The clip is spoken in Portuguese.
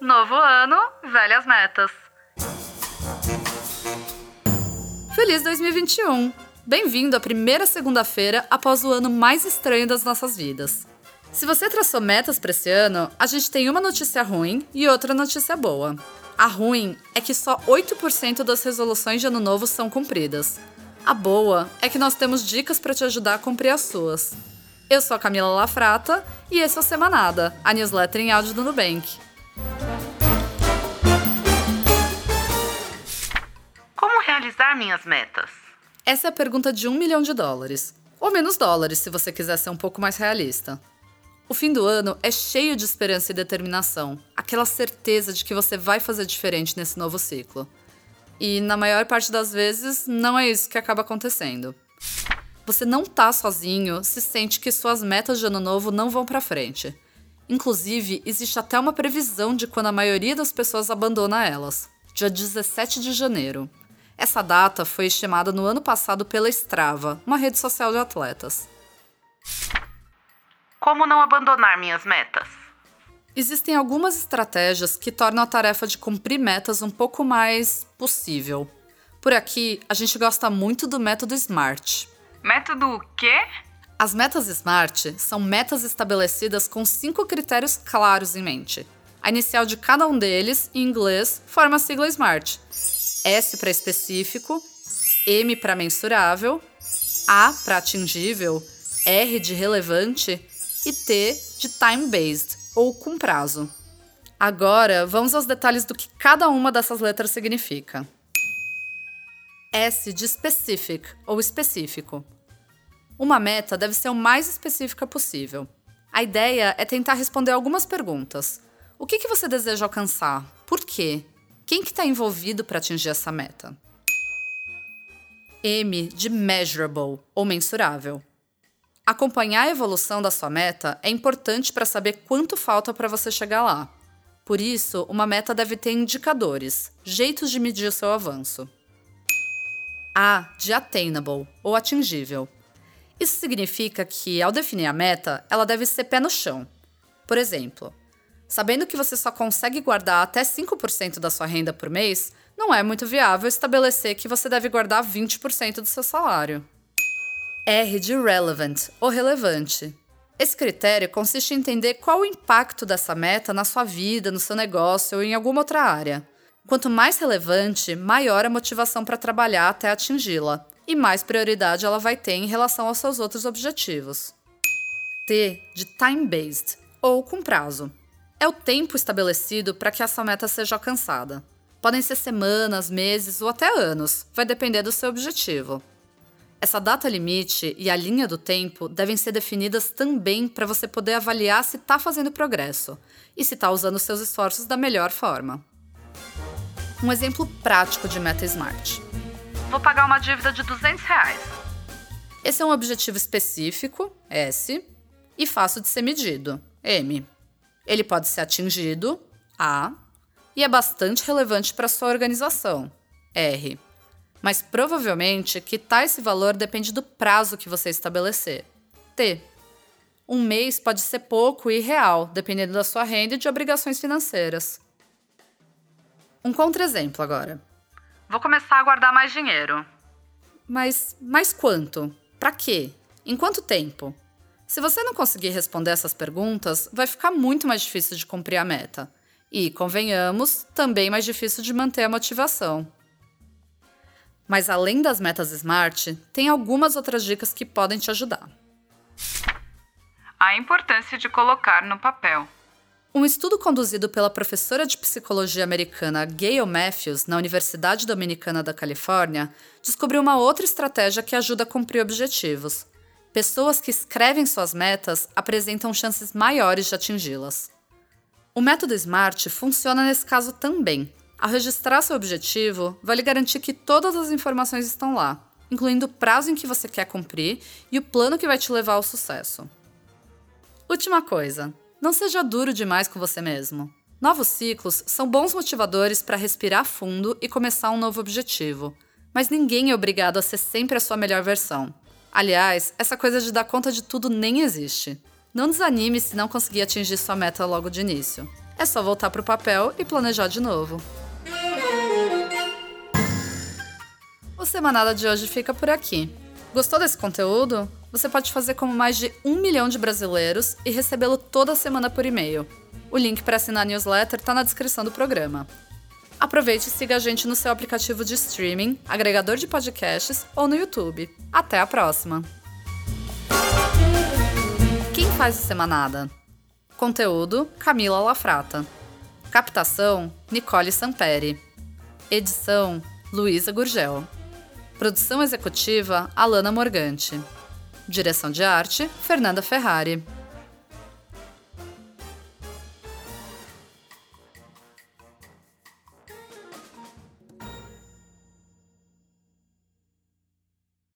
Novo ano, velhas metas. Feliz 2021! Bem-vindo à primeira segunda-feira após o ano mais estranho das nossas vidas. Se você traçou metas para esse ano, a gente tem uma notícia ruim e outra notícia boa. A ruim é que só 8% das resoluções de ano novo são cumpridas. A boa é que nós temos dicas para te ajudar a cumprir as suas. Eu sou a Camila Lafrata e esse é o Semanada, a newsletter em áudio do Nubank. Minhas metas? Essa é a pergunta de um milhão de dólares. Ou menos dólares, se você quiser ser um pouco mais realista. O fim do ano é cheio de esperança e determinação, aquela certeza de que você vai fazer diferente nesse novo ciclo. E na maior parte das vezes, não é isso que acaba acontecendo. Você não tá sozinho se sente que suas metas de ano novo não vão para frente. Inclusive, existe até uma previsão de quando a maioria das pessoas abandona elas, dia 17 de janeiro. Essa data foi estimada no ano passado pela Strava, uma rede social de atletas. Como não abandonar minhas metas? Existem algumas estratégias que tornam a tarefa de cumprir metas um pouco mais possível. Por aqui, a gente gosta muito do método SMART. Método o quê? As metas SMART são metas estabelecidas com cinco critérios claros em mente. A inicial de cada um deles, em inglês, forma a sigla SMART. S para específico, M para mensurável, A para atingível, R de relevante e T de time-based, ou com prazo. Agora, vamos aos detalhes do que cada uma dessas letras significa. S de specific, ou específico. Uma meta deve ser o mais específica possível. A ideia é tentar responder algumas perguntas. O que, que você deseja alcançar? Por quê? Quem que está envolvido para atingir essa meta? M de measurable ou mensurável. Acompanhar a evolução da sua meta é importante para saber quanto falta para você chegar lá. Por isso, uma meta deve ter indicadores, jeitos de medir o seu avanço. A de attainable ou atingível. Isso significa que, ao definir a meta, ela deve ser pé no chão. Por exemplo, Sabendo que você só consegue guardar até 5% da sua renda por mês, não é muito viável estabelecer que você deve guardar 20% do seu salário. R de relevant ou relevante. Esse critério consiste em entender qual o impacto dessa meta na sua vida, no seu negócio ou em alguma outra área. Quanto mais relevante, maior a motivação para trabalhar até atingi-la, e mais prioridade ela vai ter em relação aos seus outros objetivos. T de time-based ou com prazo é o tempo estabelecido para que essa meta seja alcançada. Podem ser semanas, meses ou até anos, vai depender do seu objetivo. Essa data limite e a linha do tempo devem ser definidas também para você poder avaliar se está fazendo progresso e se está usando seus esforços da melhor forma. Um exemplo prático de meta SMART. Vou pagar uma dívida de 200 reais. Esse é um objetivo específico, S, e fácil de ser medido, M. Ele pode ser atingido, A, e é bastante relevante para sua organização, R. Mas provavelmente quitar esse valor depende do prazo que você estabelecer, T. Um mês pode ser pouco e real, dependendo da sua renda e de obrigações financeiras. Um contra-exemplo agora. Vou começar a guardar mais dinheiro. Mas mais quanto? Para quê? Em quanto tempo? Se você não conseguir responder essas perguntas, vai ficar muito mais difícil de cumprir a meta. E, convenhamos, também mais difícil de manter a motivação. Mas além das metas SMART, tem algumas outras dicas que podem te ajudar. A importância de colocar no papel. Um estudo conduzido pela professora de psicologia americana Gail Matthews na Universidade Dominicana da Califórnia descobriu uma outra estratégia que ajuda a cumprir objetivos pessoas que escrevem suas metas apresentam chances maiores de atingi-las. O método SMART funciona nesse caso também. Ao registrar seu objetivo, vai lhe garantir que todas as informações estão lá, incluindo o prazo em que você quer cumprir e o plano que vai te levar ao sucesso. Última coisa: não seja duro demais com você mesmo. Novos ciclos são bons motivadores para respirar fundo e começar um novo objetivo, mas ninguém é obrigado a ser sempre a sua melhor versão. Aliás, essa coisa de dar conta de tudo nem existe. Não desanime se não conseguir atingir sua meta logo de início. É só voltar para o papel e planejar de novo. O Semanada de hoje fica por aqui. Gostou desse conteúdo? Você pode fazer como mais de um milhão de brasileiros e recebê-lo toda semana por e-mail. O link para assinar a newsletter está na descrição do programa. Aproveite e siga a gente no seu aplicativo de streaming, agregador de podcasts ou no YouTube. Até a próxima! Quem faz o Semanada? Conteúdo: Camila Lafrata. Captação: Nicole Samperi. Edição: Luísa Gurgel. Produção executiva: Alana Morgante. Direção de arte: Fernanda Ferrari.